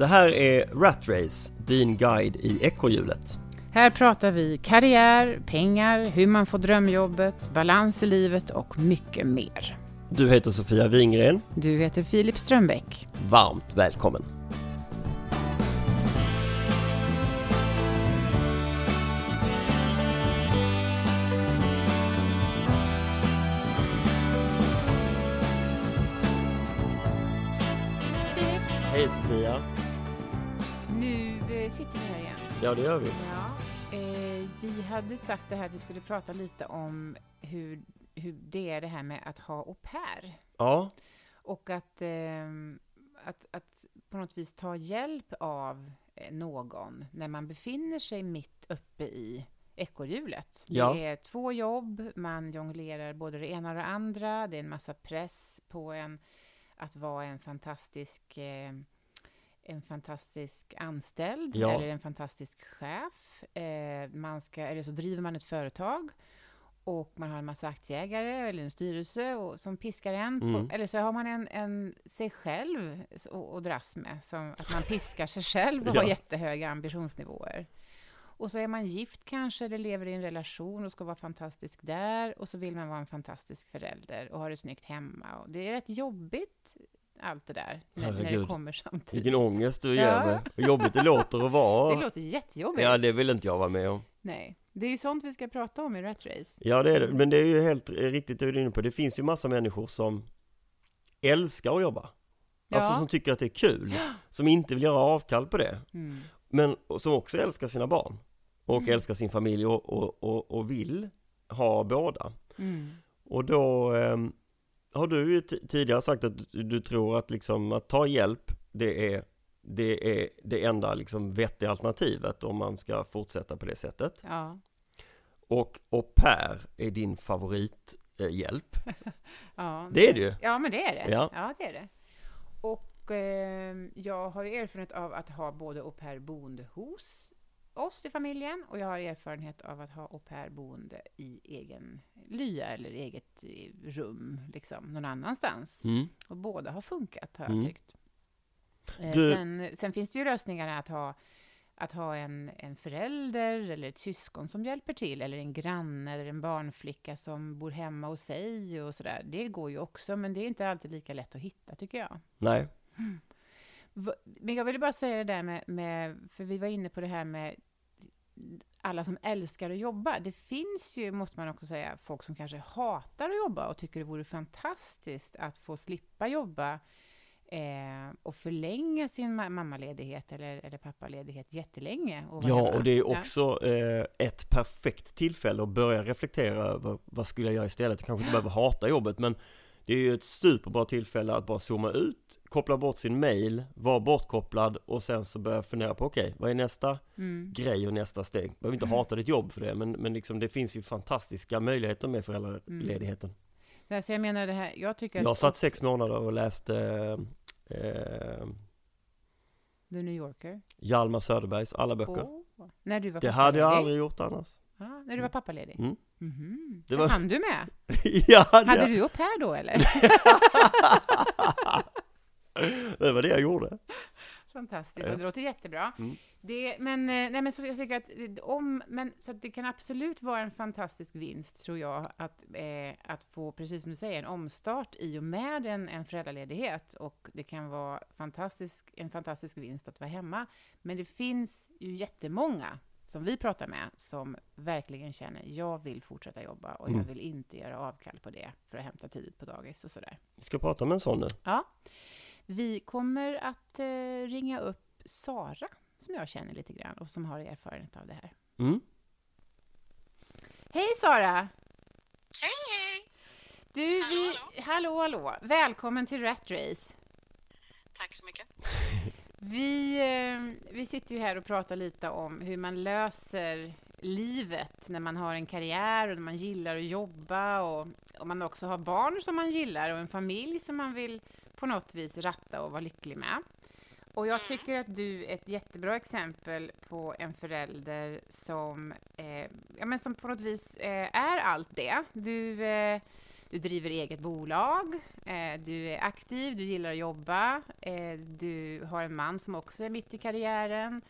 Det här är Rat Race, din guide i ekorrhjulet. Här pratar vi karriär, pengar, hur man får drömjobbet, balans i livet och mycket mer. Du heter Sofia Wingren. Du heter Filip Strömbäck. Varmt välkommen! Hej Sofia! Eh, sitter vi här igen. Ja det gör vi. Ja, eh, vi hade sagt det här att vi skulle prata lite om hur, hur det är det här med att ha au pair. Ja, Och att, ehm, att, att på något vis ta hjälp av eh, någon när man befinner sig mitt uppe i ekorrhjulet. Ja. Det är två jobb, man jonglerar både det ena och det andra, det är en massa press på en att vara en fantastisk eh, en fantastisk anställd Ja. eller en fantastisk chef. Eh, man ska, eller så driver man ett företag och man har en massa aktieägare eller en styrelse och, som piskar en. Mm. På, eller så har man en, en sig själv och dras med, som att man piskar sig själv och Ja. har jättehöga ambitionsnivåer. Och så är man gift kanske, eller lever i en relation och ska vara fantastisk där. Och så vill man vara en fantastisk förälder och ha det snyggt hemma. Och det är rätt jobbigt, allt det där, när, när det kommer samtidigt. vilken ångest du ger mig. Vad jobbigt det låter att vara. Det låter jättejobbigt. Ja, det vill inte jag vara med om. Nej, det är ju sånt vi ska prata om i Rat Race. Ja, det är det. Men det är ju helt riktigt det du är inne på. Det finns ju massa människor som älskar att jobba. Alltså Ja. som tycker att det är kul. Som inte vill göra avkall på det. Mm. Men som också älskar sina barn. Och Mm. älskar sin familj och, och, och, och vill ha båda. Mm. Och då ehm, har du ju tidigare sagt att du, du tror att liksom att ta hjälp, det är det är det enda liksom vettiga alternativet om man ska fortsätta på det sättet. Ja. Och au pair är din favorithjälp. ja, Det är det ju. Ja, men det är det. Ja. det är det. Och eh, jag har ju erfarenhet av att ha både au pair boende hos oss i familjen och jag har erfarenhet av att ha au pair boende i egen lya eller eget eh, rum, liksom, någon annanstans. Mm. Och båda har funkat, har jag Mm. tyckt. Eh, Du- Sen, sen finns det ju lösningar att ha, att ha en, en förälder eller ett syskon som hjälper till, eller en granne eller en barnflicka som bor hemma hos sig och sådär. Det går ju också, men det är inte alltid lika lätt att hitta, tycker jag. Nej, Va- Men jag ville bara säga det där med, med, för vi var inne på det här med alla som älskar att jobba. Det finns ju, måste man också säga, folk som kanske hatar att jobba och tycker det vore fantastiskt att få slippa jobba eh, och förlänga sin ma- mammaledighet eller, eller pappaledighet jättelänge. Och ja hemma. och det är också eh, ett perfekt tillfälle att börja reflektera över vad skulle jag göra istället. Jag kanske inte behöver hata jobbet men det är ju ett superbra tillfälle att bara zooma ut, koppla bort sin mail, vara bortkopplad och sen så börja fundera på okej, vad är nästa Mm. grej och nästa steg? Behöver inte hata ditt jobb för det men, men liksom det finns ju fantastiska möjligheter med föräldraledigheten. Alltså jag menar det här, jag tycker att... Jag satt sex månader och läste eh, The New Yorker. Hjalmar Söderbergs alla böcker. Åh, när du var det hade jag aldrig gjort annars. Ja, när du var pappaledig? Mm. Mhm. Det Det var- hann du med? ja, Hade det, du upp här då eller? det var det jag gjorde. Fantastiskt, Ja. det låter jättebra. Mm. Det, men, eh, nej, men så jag tycker att eh, om, men, så det kan absolut vara en fantastisk vinst, tror jag, att, eh, att få, precis som du säger, en omstart i och med en, en föräldraledighet. Och det kan vara fantastisk, en fantastisk vinst att vara hemma. Men det finns ju jättemånga som vi pratar med, som verkligen känner, jag vill fortsätta jobba och jag Mm. vill inte göra avkall på det för att hämta tid på dagis och sådär. Vi ska prata med en sån nu. Ja. Vi kommer att eh, ringa upp Sara, som jag känner lite grann och som har erfarenhet av det här. Mm. Hej Sara! Hej, hej! Du, Hallå, vi, hallå, hallå! Välkommen till Rat Race. Tack så mycket. Vi, eh, vi sitter ju här och pratar lite om hur man löser livet när man har en karriär och när man gillar att jobba och om man också har barn som man gillar och en familj som man vill på något vis ratta och vara lycklig med. Och jag tycker att du är ett jättebra exempel på en förälder som, eh, ja, men som på något vis eh, är allt det. Du, eh, du driver eget bolag, eh, du är aktiv, du gillar att jobba, eh, du har en man som också är mitt i karriären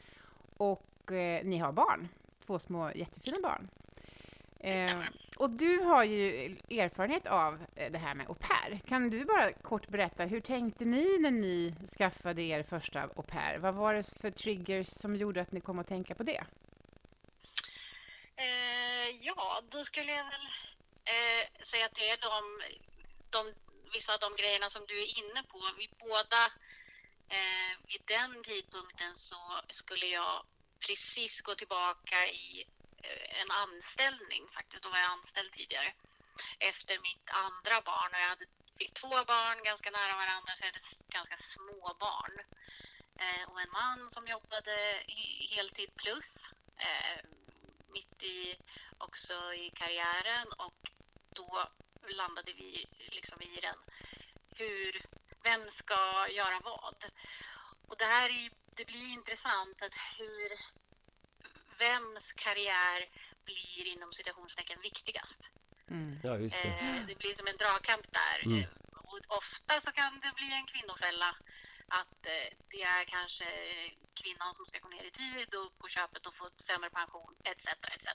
och eh, ni har barn, två små jättefina barn. Eh, och du har ju erfarenhet av eh, det här med au pair. Kan du bara kort berätta, hur tänkte ni när ni skaffade er första au pair? Vad var det för triggers som gjorde att ni kom att tänka på det? Eh, ja, då skulle jag väl eh, säga att det är de, de, vissa av de grejerna som du är inne på. Vi båda, eh, vid den tidpunkten så skulle jag precis gå tillbaka i eh, en anställning faktiskt. Då var jag anställd tidigare efter mitt andra barn och jag hade, fick två barn ganska nära varandra så jag hade ganska små barn. Eh, och en man som jobbade heltid plus. Eh, mitt i också i karriären och då landade vi liksom i den. Hur, vem ska göra vad? Och det här är, det blir intressant att hur, vems karriär blir inom citationstecken viktigast? Mm. Ja, just det. Eh, det blir som en dragkamp där. Mm. Eh, Och ofta så kan det bli en kvinnofälla att eh, det är kanske kvinnan som ska gå ner i tid och på köpet och få sämre pension etc. etc.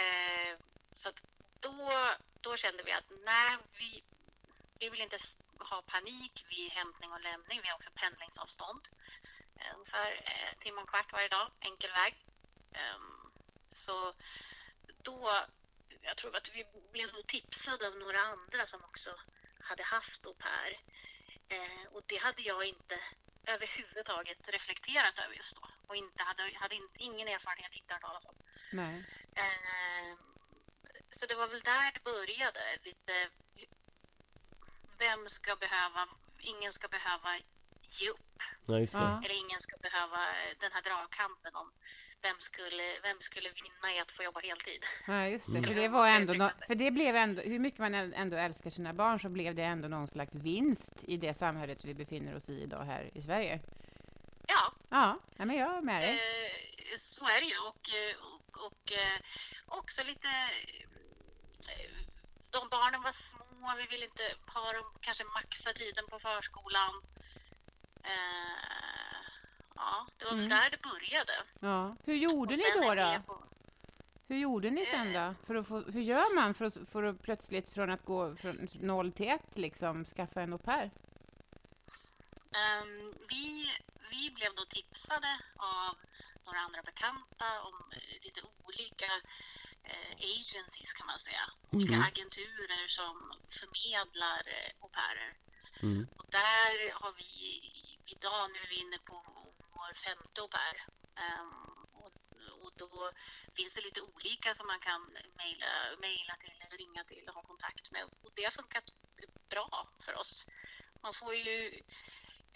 Eh, så att då, då kände vi att nej, vi, vi vill inte ha panik vid hämtning och lämning. Vi har också pendlingsavstånd. Eh, ungefär eh, en timme och en kvart varje dag, enkel väg. Ehm, så då jag tror att vi blev tipsade av några andra som också hade haft au pair. Eh, och det hade jag inte överhuvudtaget reflekterat över just då. Och inte hade, hade in, ingen erfarenhet, inte hört talas om. Nej. Eh, så det var väl där det började. Lite, vem ska behöva, ingen ska behöva ge upp. Ja, just det. Ja. Eller ingen ska behöva den här dragkampen om vem skulle, vem skulle vinna i att få jobba heltid. Ja, just det. Mm. För det var ändå, nå- för det blev ändå, hur mycket man än- ändå älskar sina barn så blev det ändå någon slags vinst i det samhället vi befinner oss i idag här i Sverige. Ja, Ja, men jag är med dig. Eh, så är det ju. Och, eh, och, och eh, också lite... eh, De barnen var små, vi ville inte ha dem kanske maxa tiden på förskolan. Eh, ja, det var Mm. där det började. Ja. Hur gjorde ni då? då? på- Hur gjorde ni sen då? För att få, hur gör man för att, för att plötsligt från att gå från 0 till 1 liksom skaffa en au pair? Ehm, vi, vi blev då tipsade av några andra bekanta om eh, lite olika eh, agencies kan man säga. Olika Mhm. agenturer som förmedlar eh, au pairer. Mm. Och där har vi idag, nu är vi inne på vår femte au pair. Ehm, och, och då finns det lite olika som man kan mejla, mejla till eller ringa till och ha kontakt med. Och det har funkat bra för oss. Man får ju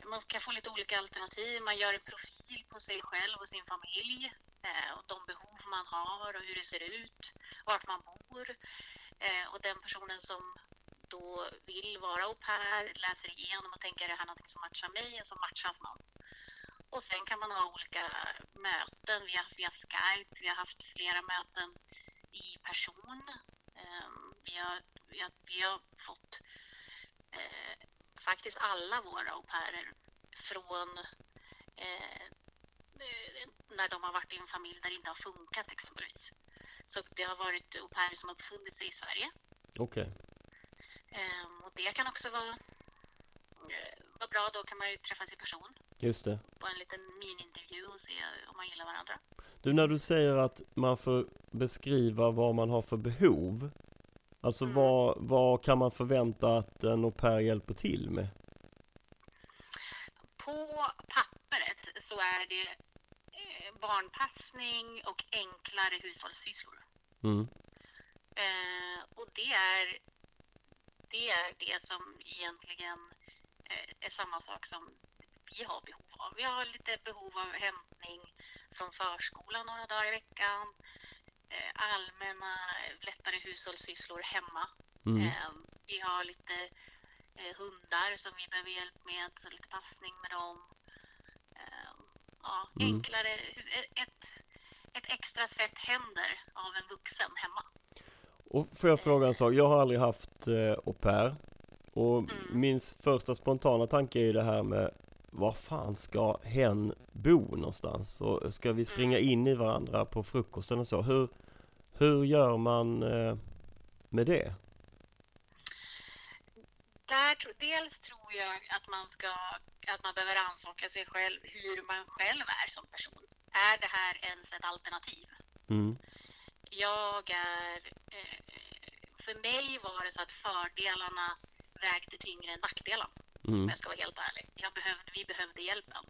man kan få lite olika alternativ. Man gör en profil på sig själv och sin familj Eh, och de behov man har och hur det ser ut, vart man bor. Eh, och den personen som då vill vara au pair läser igenom och tänker är det här någonting som matchar mig och så matchas man. Och sen kan man ha olika möten via, via Skype. Vi har haft flera möten i person. Ehm, vi, har, vi, har, vi har fått eh, faktiskt alla våra au pairer från eh, när de har varit i en familj där det inte har funkat exempelvis. Så det har varit au pairer som har befunnit sig i Sverige. Okej. Ehm, och det kan också vara, eh, vara bra. Då kan man ju träffas i person Just det. på en liten mini-intervju och se om man gillar varandra. Du, när du säger att man får beskriva vad man har för behov Alltså Mm. vad, vad kan man förvänta att en au pair hjälper till med? På pappret så är det eh, barnpassning och enklare hushållssysslor. Mm. Eh, och det är, det är det som egentligen eh, är samma sak som vi har behov av. Vi har lite behov av hämtning från förskolan några dagar i veckan. Eh, allmänna lättare hushållssysslor hemma. Mm. Eh, vi har lite eh, hundar som vi behöver hjälp med, så lite passning med dem. Ja, Mm. enklare, ett, ett extra set händer av en vuxen hemma. Och får jag fråga en sak, jag har aldrig haft eh, au pair och Mm. min första spontana tanke är ju det här med var fan ska hen bo någonstans? Och ska vi springa in i varandra på frukosten och så? Hur, hur gör man eh, med det? Där, dels tror jag att man ska, att man behöver rannsaka sig själv, hur man själv är som person. Är det här ens ett alternativ? Mm. Jag är, eh, för mig var det så att fördelarna vägde tyngre än nackdelarna. Mm. om jag ska vara helt ärlig. Jag behövde, vi behövde hjälpen.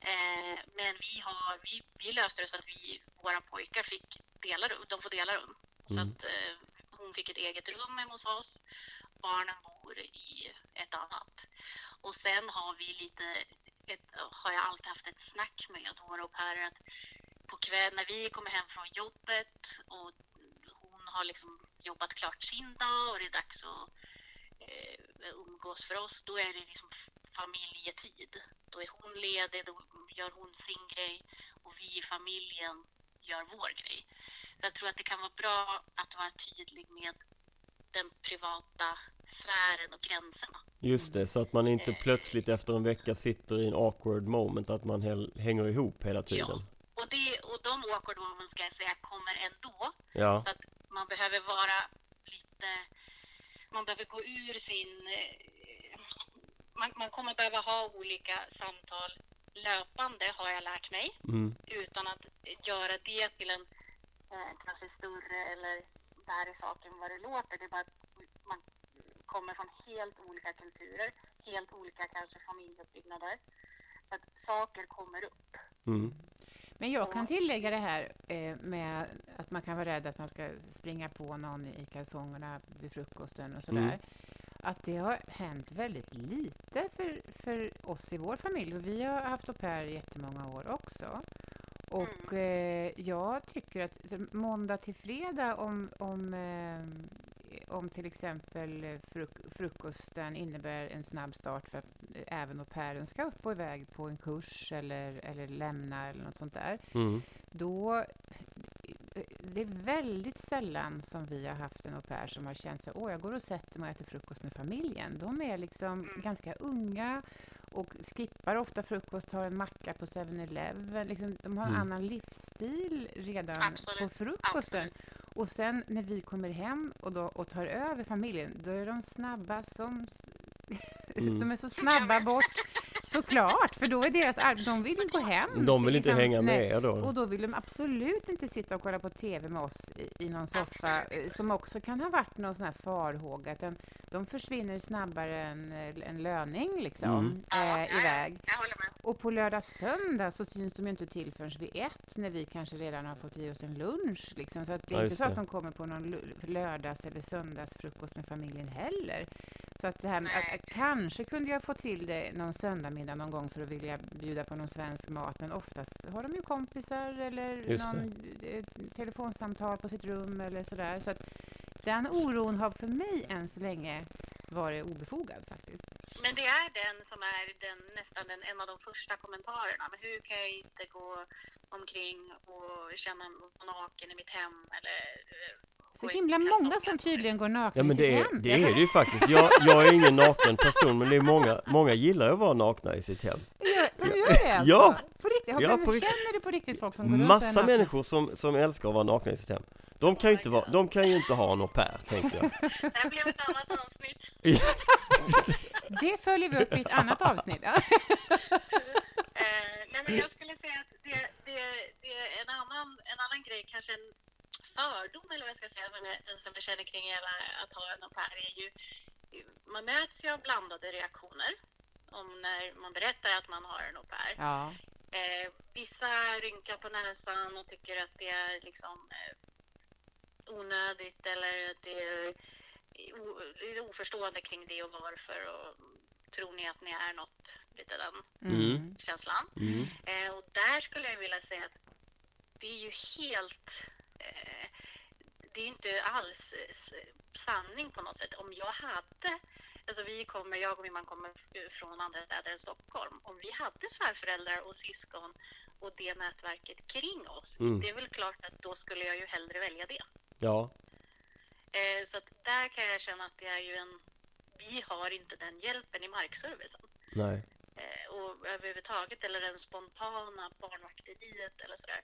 Eh, men vi, har, vi, vi löste det så att vi, våra pojkar fick dela rum. De får dela rum. Så Mm. att eh, hon fick ett eget rum hemma hos oss. Barnen bor i ett annat. Och sen har vi lite, ett, har jag alltid haft ett snack med våra au pairer att på kväll när vi kommer hem från jobbet och hon har liksom jobbat klart sin dag och det är dags att eh, umgås för oss, då är det liksom familjetid. Då är hon ledig, då gör hon sin grej och vi i familjen gör vår grej. Så jag tror att det kan vara bra att vara tydlig med den privata sfären och gränserna. Just det, så att man inte plötsligt efter en vecka sitter i en awkward moment, att man hänger ihop hela tiden. Och, det, och de awkward moments ska jag säga kommer ändå. Ja, Så att man behöver vara lite... Man behöver gå ur sin... eh, Man, man kommer behöva ha olika samtal löpande, har jag lärt mig. mm. Utan att göra det till en eh, kanske större eller värre sak än vad det låter. Det är bara att man kommer från helt olika kulturer, helt olika kanske familjeuppbyggnader. Så att saker kommer upp. Mm. Men jag kan tillägga det här eh, med att man kan vara rädd att man ska springa på någon i kalsongerna vid frukosten och sådär. Mm. Att det har hänt väldigt lite för, för oss i vår familj. Och vi har haft au pair i jättemånga år också. Och eh, jag tycker att måndag till fredag om, om, eh, om till exempel eh, fruk frukosten innebär en snabb start för att eh, även au pairen ska upp och iväg på en kurs eller, eller lämna eller något sånt där. Mm. Då det är väldigt sällan som vi har haft en au pair som har känt så åh, jag går och sätter mig och äter frukost med familjen. De är liksom ganska unga och skippar ofta frukost, tar en macka på 7-Eleven. Liksom, de har en Mm. annan livsstil redan Absolut, på frukosten. Och sen när vi kommer hem och, då, och tar över familjen, då är de snabba som... Mm. de är så snabba bort, såklart, för då är deras De vill ju gå hem. De vill inte liksom. hänga med då? Och då vill de absolut inte sitta och kolla på TV med oss i, i någon soffa, Absolut. som också kan ha varit någon sån här farhåga, utan de försvinner snabbare än en löning liksom, Mm. Eh, ja, iväg. Och på lördag söndag så syns de ju inte till förrän vid ett, när vi kanske redan har fått i oss en lunch. Liksom. Så att det är Ja, inte så att det. de kommer på någon lördags eller söndagsfrukost med familjen heller. Så att det här med att, att kanske kunde jag få till det någon söndagmiddag någon gång för att vilja bjuda på någon svensk mat, men oftast har de ju kompisar eller Just det. någon eh, telefonsamtal på sitt rum eller sådär. Så att den oron har för mig än så länge varit obefogad faktiskt. Men det är den som är den, nästan den, en av de första kommentarerna. Men hur kan jag inte gå omkring och känna mig naken i mitt hem eller eh, Så himla många som tydligen går nakna Ja men i sitt det är, hem. det är det ju faktiskt. Jag, jag är ingen naken person men det är många, många gillar att vara nakna i sitt hem. Gör, de gör det alltså? Ja! På riktigt? Har- Ja, på riktigt. Känner du på riktigt folk som går Massa människor som, som älskar att vara nakna i sitt hem. De kan ju inte, vara, de kan ju inte ha en au pair, tänker jag. Det här blev ett annat avsnitt. Det följer vi upp i ett annat avsnitt. Ja. Eh, nej, men jag skulle säga att det, det, det är en annan, en annan grej, kanske en fördom eller vad jag ska säga som jag, som jag känner kring hela att ha en au pair är ju man möts ju av blandade reaktioner om när man berättar att man har en au pair. ja. Eh, vissa rynkar på näsan och tycker att det är liksom eh, onödigt eller att det är o, är oförstående kring det och varför och tror ni att ni är något, lite den Mm. känslan. Mm. Eh, och där skulle jag vilja säga att det är ju helt... Det är inte alls eh, sanning på något sätt. Om jag hade... Alltså vi kommer, jag och min man kommer från andra städer än Stockholm. Om vi hade svärföräldrar och syskon och det nätverket kring oss. Mm. Det är väl klart att då skulle jag ju hellre välja det. Ja, Eh, så att där kan jag känna att det är ju en... Vi har inte den hjälpen i markservicen. Nej. Eh, och överhuvudtaget, eller den spontana barnvakteriet eller sådär.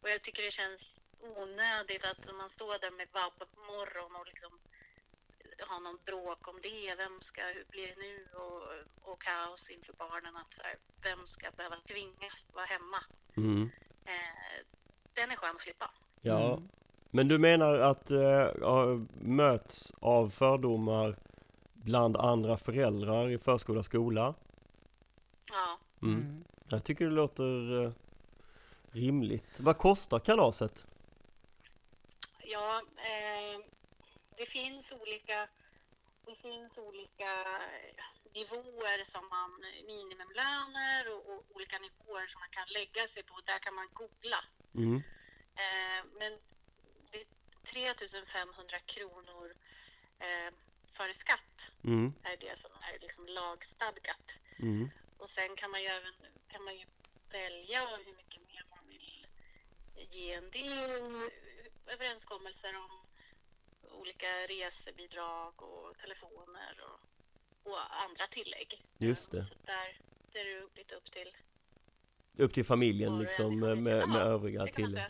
Och jag tycker det känns onödigt att man står där med vabba på morgonen och liksom ha någon bråk om det. Vem ska, hur blir det nu? Och, och kaos inför barnen. Att så här, vem ska behöva tvingas vara hemma? Mm. Eh, den är skön att slippa. Ja. Mm. Men du menar att eh, möts av fördomar bland andra föräldrar i förskola och skola? Ja, Mm. Mm. Jag tycker det låter eh, rimligt. Vad kostar kalaset? Ja eh, det finns olika det finns olika nivåer som man, minimumlöner och, och olika nivåer som man kan lägga sig på. Där kan man googla. Mm. Eh, men det är 3500 kronor eh, före skatt Mm. är det som är liksom lagstadgat. Mm. Och sen kan man ju även kan man ju välja hur mycket mer man vill ge en del överenskommelser om olika resebidrag och telefoner och, och andra tillägg. Just det. Så där, där är det lite upp till Upp till familjen det liksom med, med, med övriga till.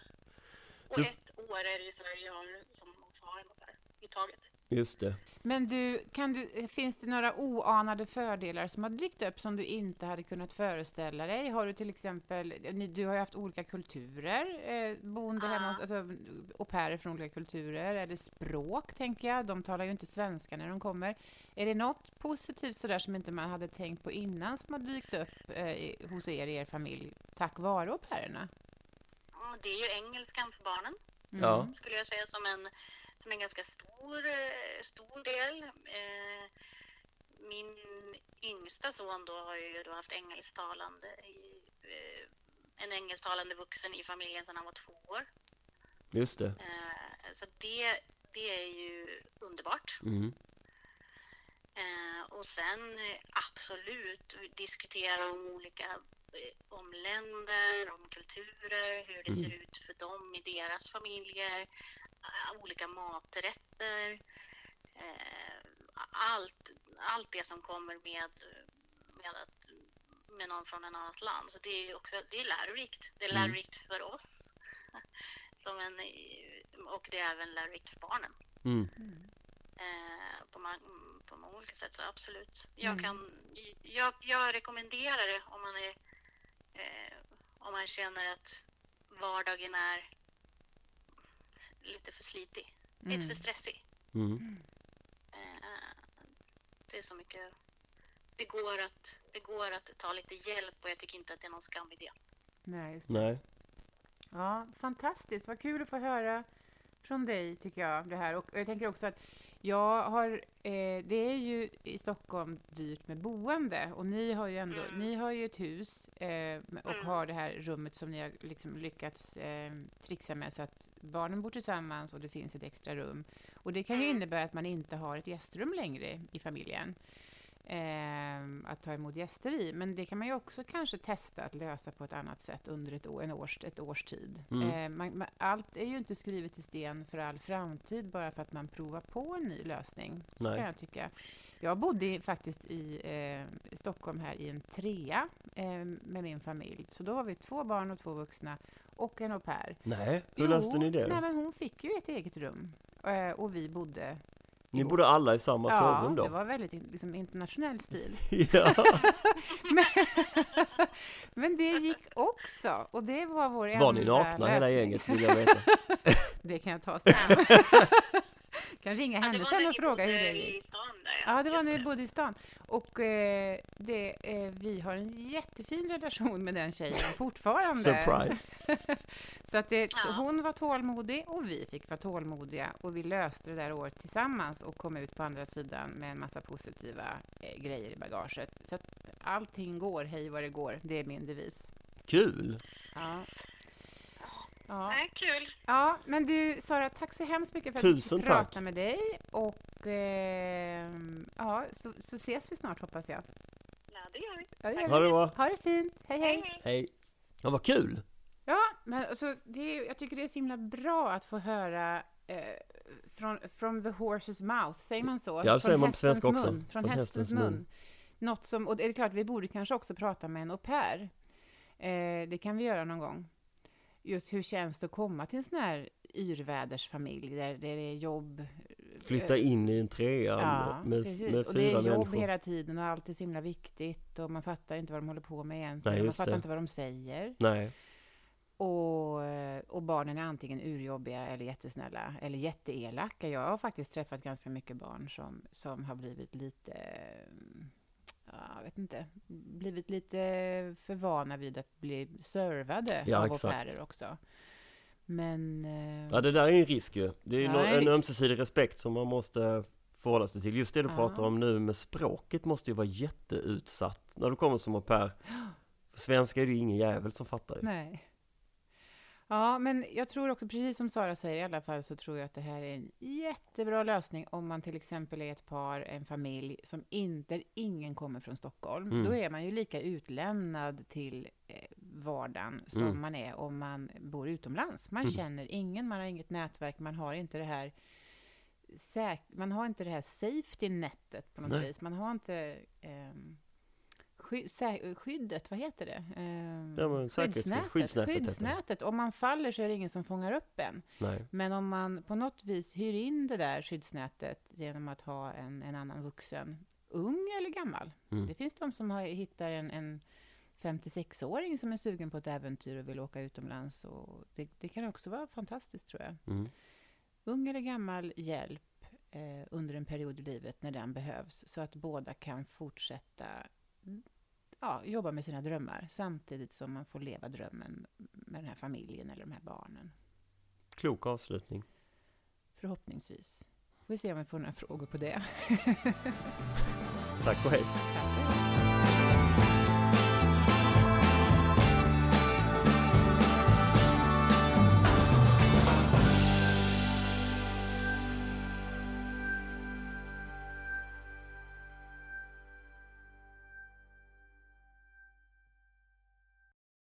Och Du- ett år är det ju sådär jag har som där i taget. Just det. Men du, kan du, finns det några oanade fördelar som har dykt upp som du inte hade kunnat föreställa dig? Har du till exempel, ni, du har ju haft olika kulturer, eh, boende Ja. hemma hos, alltså au pairer från olika kulturer, eller språk tänker jag, de talar ju inte svenska när de kommer. Är det något positivt sådär som inte man hade tänkt på innan som har dykt upp eh, hos er i er familj tack vare au pairerna? Ja, Det är ju engelskan för barnen. Mm. Skulle jag säga som en, som en ganska stor, eh, stor del. Eh, Min yngsta son då har ju då haft engelsktalande eh, en engelsktalande vuxen i familjen sedan han var två år. Just det. Så det, det är ju underbart. Mm. Och sen absolut diskutera om olika om länder, om kulturer, hur det ser ut för dem i deras familjer, olika maträtter. Eh, allt, allt det som kommer med, med, att, med någon från ett annat land. Så det är också det är lärorikt. Det är Mm. lärorikt för oss. Som en, och det är även lärorikt för barnen Mm. Eh, på, på många olika sätt. Så absolut. Jag, Mm. kan, jag, jag rekommenderar det om man, är, eh, om man känner att vardagen är lite för slitig, lite Mm. för stressig. Mm. Eh, det är så mycket. Det går, att, det går att ta lite hjälp och jag tycker inte att det är någon skam i det. Nej, just det. Nej. Ja, fantastiskt. Vad kul att få höra från dig, tycker jag. Det här. Och jag tänker också att jag har, eh, det är ju i Stockholm dyrt med boende och ni har ju ändå, Mm. ni har ju ett hus eh, och Mm. har det här rummet som ni har liksom lyckats eh, trixa med så att barnen bor tillsammans och det finns ett extra rum. Och det kan ju Mm. innebära att man inte har ett gästrum längre i familjen eh, att ta emot gäster i. Men det kan man ju också kanske testa att lösa på ett annat sätt under ett, år, en års, ett års tid. Mm. Eh, man, man, allt är ju inte skrivet i sten för all framtid bara för att man provar på en ny lösning. kan Nej. jag tycka. Jag bodde faktiskt i eh, Stockholm här i en trea eh, med min familj. Så då var vi två barn och två vuxna och en au pair. Nej. Hur Jo, löste ni det Nej, men hon fick ju ett eget rum. Eh, och vi bodde... Ni bodde alla i samma Ja, sovrum det då? var väldigt liksom, internationell stil. Ja. men, men det gick också. Och det var vår Var ni enda nakna hela gänget vill jag veta? Det kan jag ta sen. kan ringa Ja, henne sen och fråga hur det gick. Där, Ja, det var när vi bodde i stan. Och eh, det, eh, vi har en jättefin relation med den tjejen fortfarande. Surprise! Så att det, Ja. hon var tålmodig och vi fick vara tålmodiga och vi löste det där året tillsammans och kom ut på andra sidan med en massa positiva eh, grejer i bagaget. Så att allting går, hej vad det går. Det är min devis. Kul! Ja. Ja. Nej, kul. ja, men du Sara, tack så hemskt mycket för att Tusen vi fick prata med dig. Och eh, ja, så, så ses vi snart hoppas jag. Ja, det gör vi. Ja, det gör Ha vi. det bra! Ha det fint, hej hej! hej. Hej! Ja, vad kul! Ja, men alltså, det är, jag tycker det är så himla bra att få höra eh, från from the horse's mouth, säger man så? Ja, säger från man på svenska hästens också. Mun, från, Från hästens, hästens mun. mun. Något som, och det är klart, vi borde kanske också prata med en au pair. Eh, det kan vi göra någon gång. Just hur känns det att komma till en sån här yrvädersfamilj där, där det är jobb, Flytta in i en trea Ja, med, precis. med och det fyra är jobb människor. hela tiden och allt är så himla viktigt och man fattar inte vad de håller på med egentligen. Nej, man fattar det. inte vad de säger. Nej, Och, eh, och barnen är antingen urjobbiga eller jättesnälla eller jätteelaka. Jag har faktiskt träffat ganska mycket barn som, som har blivit lite, eh, jag vet inte, blivit lite för vana vid att bli servade Ja, av au exakt. pairer också. Men... eh, ja det där är ju en risk ju. Det är Ja, en en ömsesidig respekt som man måste förhålla sig till. Just det du Ja. pratar om nu med språket måste ju vara jätteutsatt när du kommer som au pair. För svenska är det ju ingen jävel som fattar ju. Nej. Ja, men jag tror också, precis som Sara säger i alla fall, så tror jag att det här är en jättebra lösning om man till exempel är ett par, en familj, som inte, ingen kommer från Stockholm. Mm. Då är man ju lika utlämnad till eh, vardagen som Mm. man är om man bor utomlands. Man Mm. känner ingen, man har inget nätverk, man har inte det här säk- man har inte det här safety netet på något Nej. vis. Man har inte ehm, sky- sä- skyddet, vad heter det? Ehm, Ja, men skyddsnätet. Skyddsnätet skyddsnätet. Om man faller så är det ingen som fångar upp en. Nej. Men om man på något vis hyr in det där skyddsnätet genom att ha en, en annan vuxen, ung eller gammal. Mm. Det finns de som har, hittar en, en 56-åring som är sugen på ett äventyr och vill åka utomlands. Och det, det kan också vara fantastiskt tror jag. Mm. Ung eller gammal hjälp eh, under en period i livet när den behövs. Så att båda kan fortsätta ja, jobba med sina drömmar samtidigt som man får leva drömmen med den här familjen eller de här barnen. Klok avslutning. Förhoppningsvis. Får vi se om vi får några frågor på det. Tack och hej. Tack.